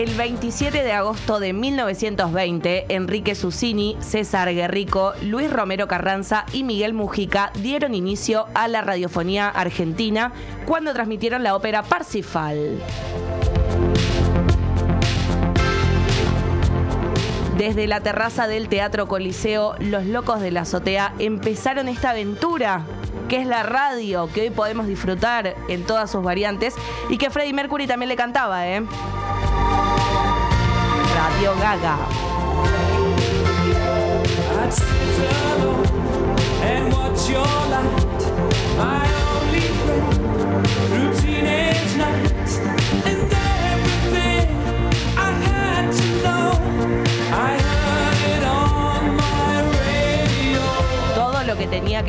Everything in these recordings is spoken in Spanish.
El 27 de agosto de 1920, Enrique Susini, César Guerrico, Luis Romero Carranza y Miguel Mujica dieron inicio a la radiofonía argentina cuando transmitieron la ópera Parsifal. Desde la terraza del Teatro Coliseo, los locos de la azotea empezaron esta aventura que es la radio, que hoy podemos disfrutar en todas sus variantes y que Freddie Mercury también le cantaba, ¿eh? Radio Gaga.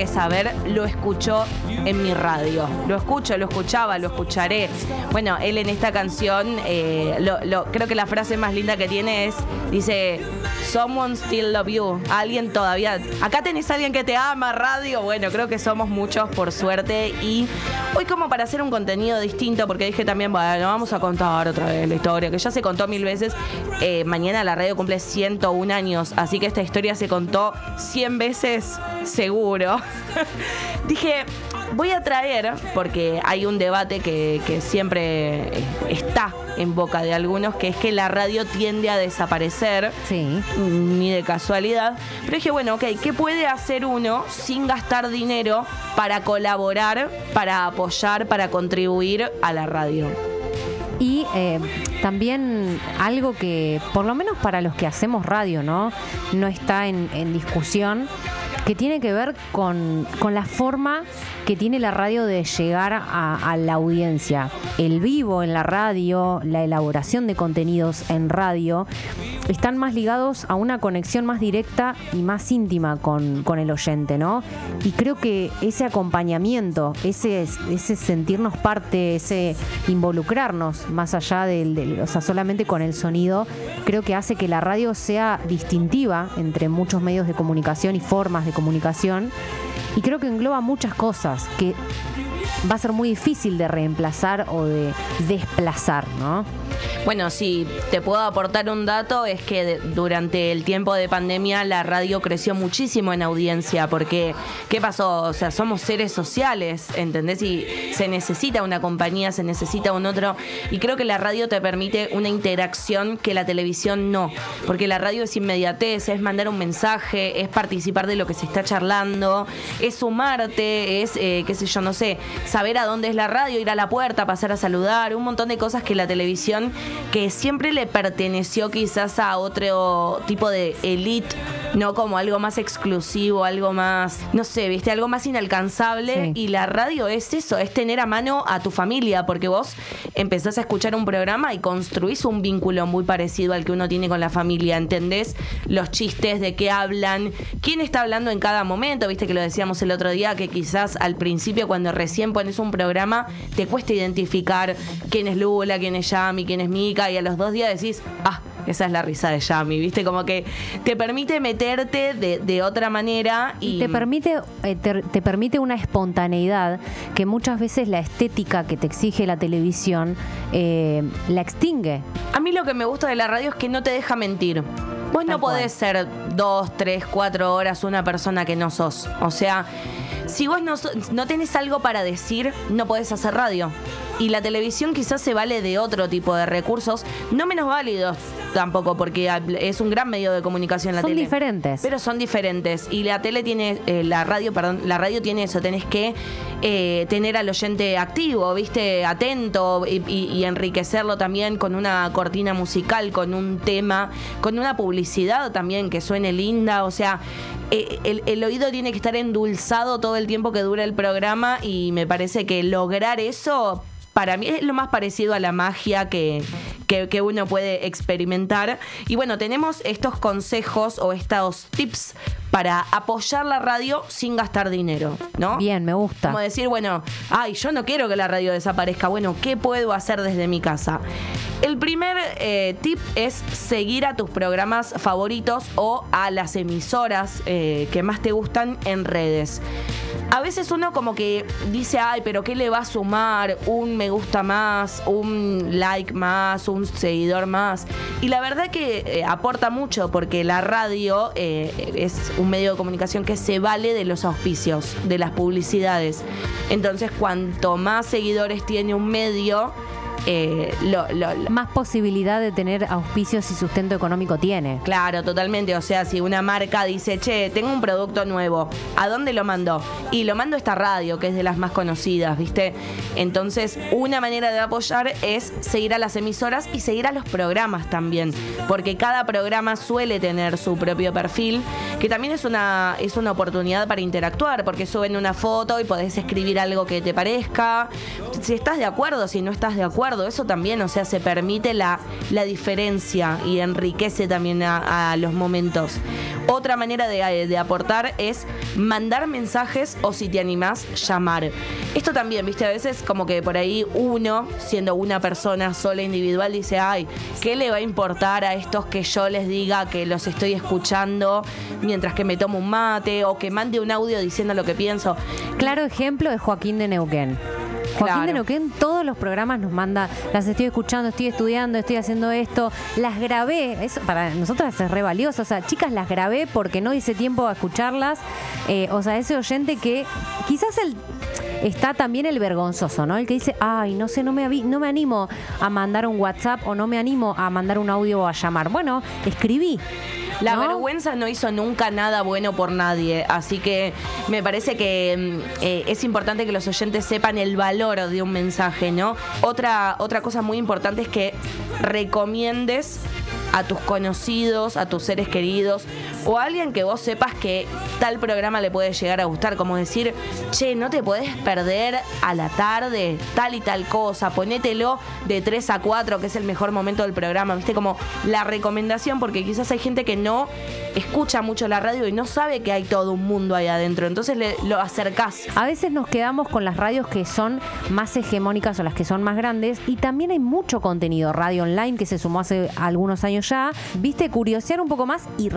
Que saber lo escuchó en mi radio. Lo escucho, lo escuchaba, lo escucharé. Bueno, él en esta canción, eh, creo que la frase más linda que tiene es, dice, Someone still love you. Alguien todavía. Acá tenés a alguien que te ama, radio. Bueno, creo que somos muchos, por suerte. Y hoy, como para hacer un contenido distinto, porque dije también, bueno, vamos a contar otra vez la historia, que ya se contó mil veces. Eh, mañana la radio cumple 101 años, así que esta historia se contó 100 veces seguro. dije, voy a traer, porque hay un debate que, que siempre está en boca de algunos, que es que la radio tiende a desaparecer. Sí. Ni de casualidad. Pero dije, bueno, ok, ¿qué puede hacer uno sin gastar dinero para colaborar, para apoyar, para contribuir a la radio? Y eh, también algo que, por lo menos para los que hacemos radio, ¿no? No está en, en discusión que tiene que ver con, la forma que tiene la radio de llegar a, la audiencia. El vivo en la radio, la elaboración de contenidos en radio, están más ligados a una conexión más directa y más íntima con, el oyente, ¿no? Y creo que ese acompañamiento, ese, ese sentirnos parte, ese involucrarnos más allá del, o sea, solamente con el sonido, creo que hace que la radio sea distintiva entre muchos medios de comunicación y formas de comunicación y creo que engloba muchas cosas que va a ser muy difícil de reemplazar o de desplazar, ¿no? Bueno, si te puedo aportar un dato, es que durante el tiempo de pandemia la radio creció muchísimo en audiencia, porque ¿qué pasó? O sea, somos seres sociales, ¿entendés? Y se necesita una compañía, se necesita un otro, y creo que la radio te permite una interacción que la televisión no, porque la radio es inmediatez, es mandar un mensaje, es participar de lo que se está charlando, es sumarte, es, eh, qué sé yo, no sé, saber a dónde es la radio, ir a la puerta, pasar a saludar, un montón de cosas que la televisión que siempre le perteneció quizás a otro tipo de elite, no como algo más exclusivo, algo más, no sé, viste, algo más inalcanzable. Y la radio es eso, es tener a mano a tu familia, porque vos empezás a escuchar un programa y construís un vínculo muy parecido al que uno tiene con la familia, ¿entendés? Los chistes, de qué hablan, quién está hablando en cada momento, viste que lo decíamos el otro día, que quizás al principio cuando recién pones un programa te cuesta identificar quién es Lula, quién es Yami, quién es Y a los dos días decís, ah, esa es la risa de Yami, ¿viste? Como que te permite meterte de, otra manera y... te permite, eh, te, permite una espontaneidad que muchas veces la estética que te exige la televisión eh, la extingue. A mí lo que me gusta de la radio es que no te deja mentir. Vos no podés ser dos, tres, cuatro horas una persona que no sos. O sea, si vos no, no tenés algo para decir, no podés hacer radio. Y la televisión quizás se vale de otro tipo de recursos, no menos válidos tampoco, porque es un gran medio de comunicación la tele. Son diferentes. Pero son diferentes. Y la tele tiene, eh, la radio, perdón, la radio tiene eso, tenés que eh, tener al oyente activo, viste, atento y, enriquecerlo también con una cortina musical, con un tema, con una publicidad también que suene linda. O sea, eh, el, el, oído tiene que estar endulzado todo el tiempo que dura el programa y me parece que lograr eso para mí es lo más parecido a la magia que, que, uno puede experimentar. Y bueno, tenemos estos consejos o estos tips para apoyar la radio sin gastar dinero, ¿no? Bien, me gusta. Como decir, bueno, ay, yo no quiero que la radio desaparezca. Bueno, ¿qué puedo hacer desde mi casa? El primer eh, tip es seguir a tus programas favoritos o a las emisoras eh, que más te gustan en redes. A veces uno como que dice, ay, pero ¿qué le va a sumar? Un me gusta más, un like más, un seguidor más. Y la verdad que eh, aporta mucho porque la radio eh, es un medio de comunicación que se vale de los auspicios, de las publicidades. Entonces, cuanto más seguidores tiene un medio, eh, lo, más posibilidad de tener auspicios y sustento económico tiene. Claro, totalmente. O sea, si una marca dice, che, tengo un producto nuevo, ¿a dónde lo mando? Y lo mando a esta radio, que es de las más conocidas, ¿viste? Entonces, una manera de apoyar es seguir a las emisoras y seguir a los programas también, porque cada programa suele tener su propio perfil, que también es una, es una oportunidad para interactuar, porque suben una foto y podés escribir algo que te parezca. Si estás de acuerdo, si no estás de acuerdo, eso también, o sea, se permite la, la diferencia y enriquece también a, los momentos. Otra manera de, de, aportar es mandar mensajes o si te animás, llamar. Esto también, viste, a veces como que por ahí uno, siendo una persona sola individual, dice, ay, ¿qué le va a importar a estos que yo les diga que los estoy escuchando mientras que me tomo un mate o que mande un audio diciendo lo que pienso? Claro ejemplo es Joaquín de Neuquén. Joaquín de Neuquén todos los programas nos manda, las estoy escuchando, estoy estudiando, estoy haciendo esto, las grabé, eso para nosotros es re valioso, o sea, chicas las grabé porque no hice tiempo a escucharlas, eh, o sea, ese oyente que quizás el está también el vergonzoso, ¿no? El que dice, ay, no sé, no me, no me animo a mandar un WhatsApp o no me animo a mandar un audio o a llamar. Bueno, escribí. La vergüenza no hizo nunca nada bueno por nadie, así que me parece que mm, eh, es importante que los oyentes sepan el valor de un mensaje, ¿no? Otra, otra cosa muy importante es que recomiendes a tus conocidos, a tus seres queridos o alguien que vos sepas que tal programa le puede llegar a gustar, como decir, che, no te podés perder a la tarde tal y tal cosa, ponételo de 3 a 4, que es el mejor momento del programa, viste, como la recomendación, porque quizás hay gente que no escucha mucho la radio y no sabe que hay todo un mundo ahí adentro, entonces lo acercás. A veces nos quedamos con las radios que son más hegemónicas o las que son más grandes y también hay mucho contenido radio online que se sumó hace algunos años ya, viste, curiosear un poco más y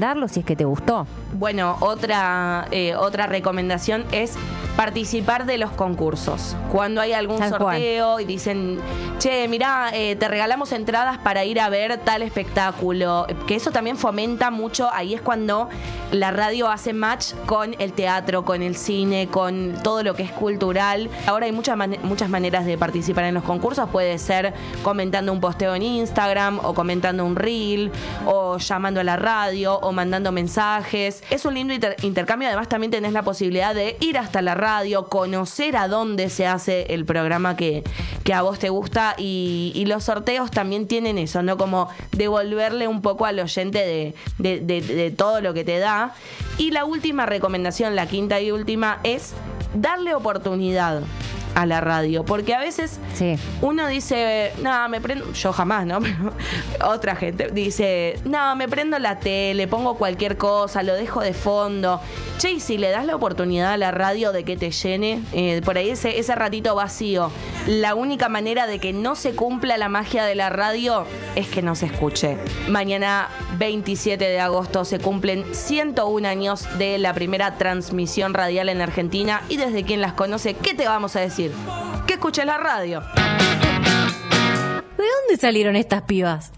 recomendarlo si es que te gustó. Bueno, otra, eh, otra recomendación es participar de los concursos. Cuando hay algún sorteo y dicen, che, mirá, eh, te regalamos entradas para ir a ver tal espectáculo, que eso también fomenta mucho, ahí es cuando la radio hace match con el teatro, con el cine, con todo lo que es cultural. Ahora hay muchas, muchas maneras de participar en los concursos, puede ser comentando un posteo en Instagram o comentando un reel o llamando a la radio o mandando mensajes. Es un lindo intercambio, además también tenés la posibilidad de ir hasta la radio, conocer a dónde se hace el programa que, que a vos te gusta y, los sorteos también tienen eso, ¿no? Como devolverle un poco al oyente de, de todo lo que te da. Y la última recomendación, la quinta y última, es darle oportunidad a la radio. Porque a veces uno dice, no, me prendo, yo jamás, ¿no? Otra gente dice, no, me prendo la tele, pongo cualquier cosa, lo dejo de fondo. Che, y si le das la oportunidad a la radio de que te llene, eh, por ahí ese, ese ratito vacío, la única manera de que no se cumpla la magia de la radio es que no se escuche. Mañana 27 de agosto se cumplen 101 años de la primera transmisión radial en Argentina y desde quien las conoce, ¿qué te vamos a que escuches la radio. ¿De dónde salieron estas pibas?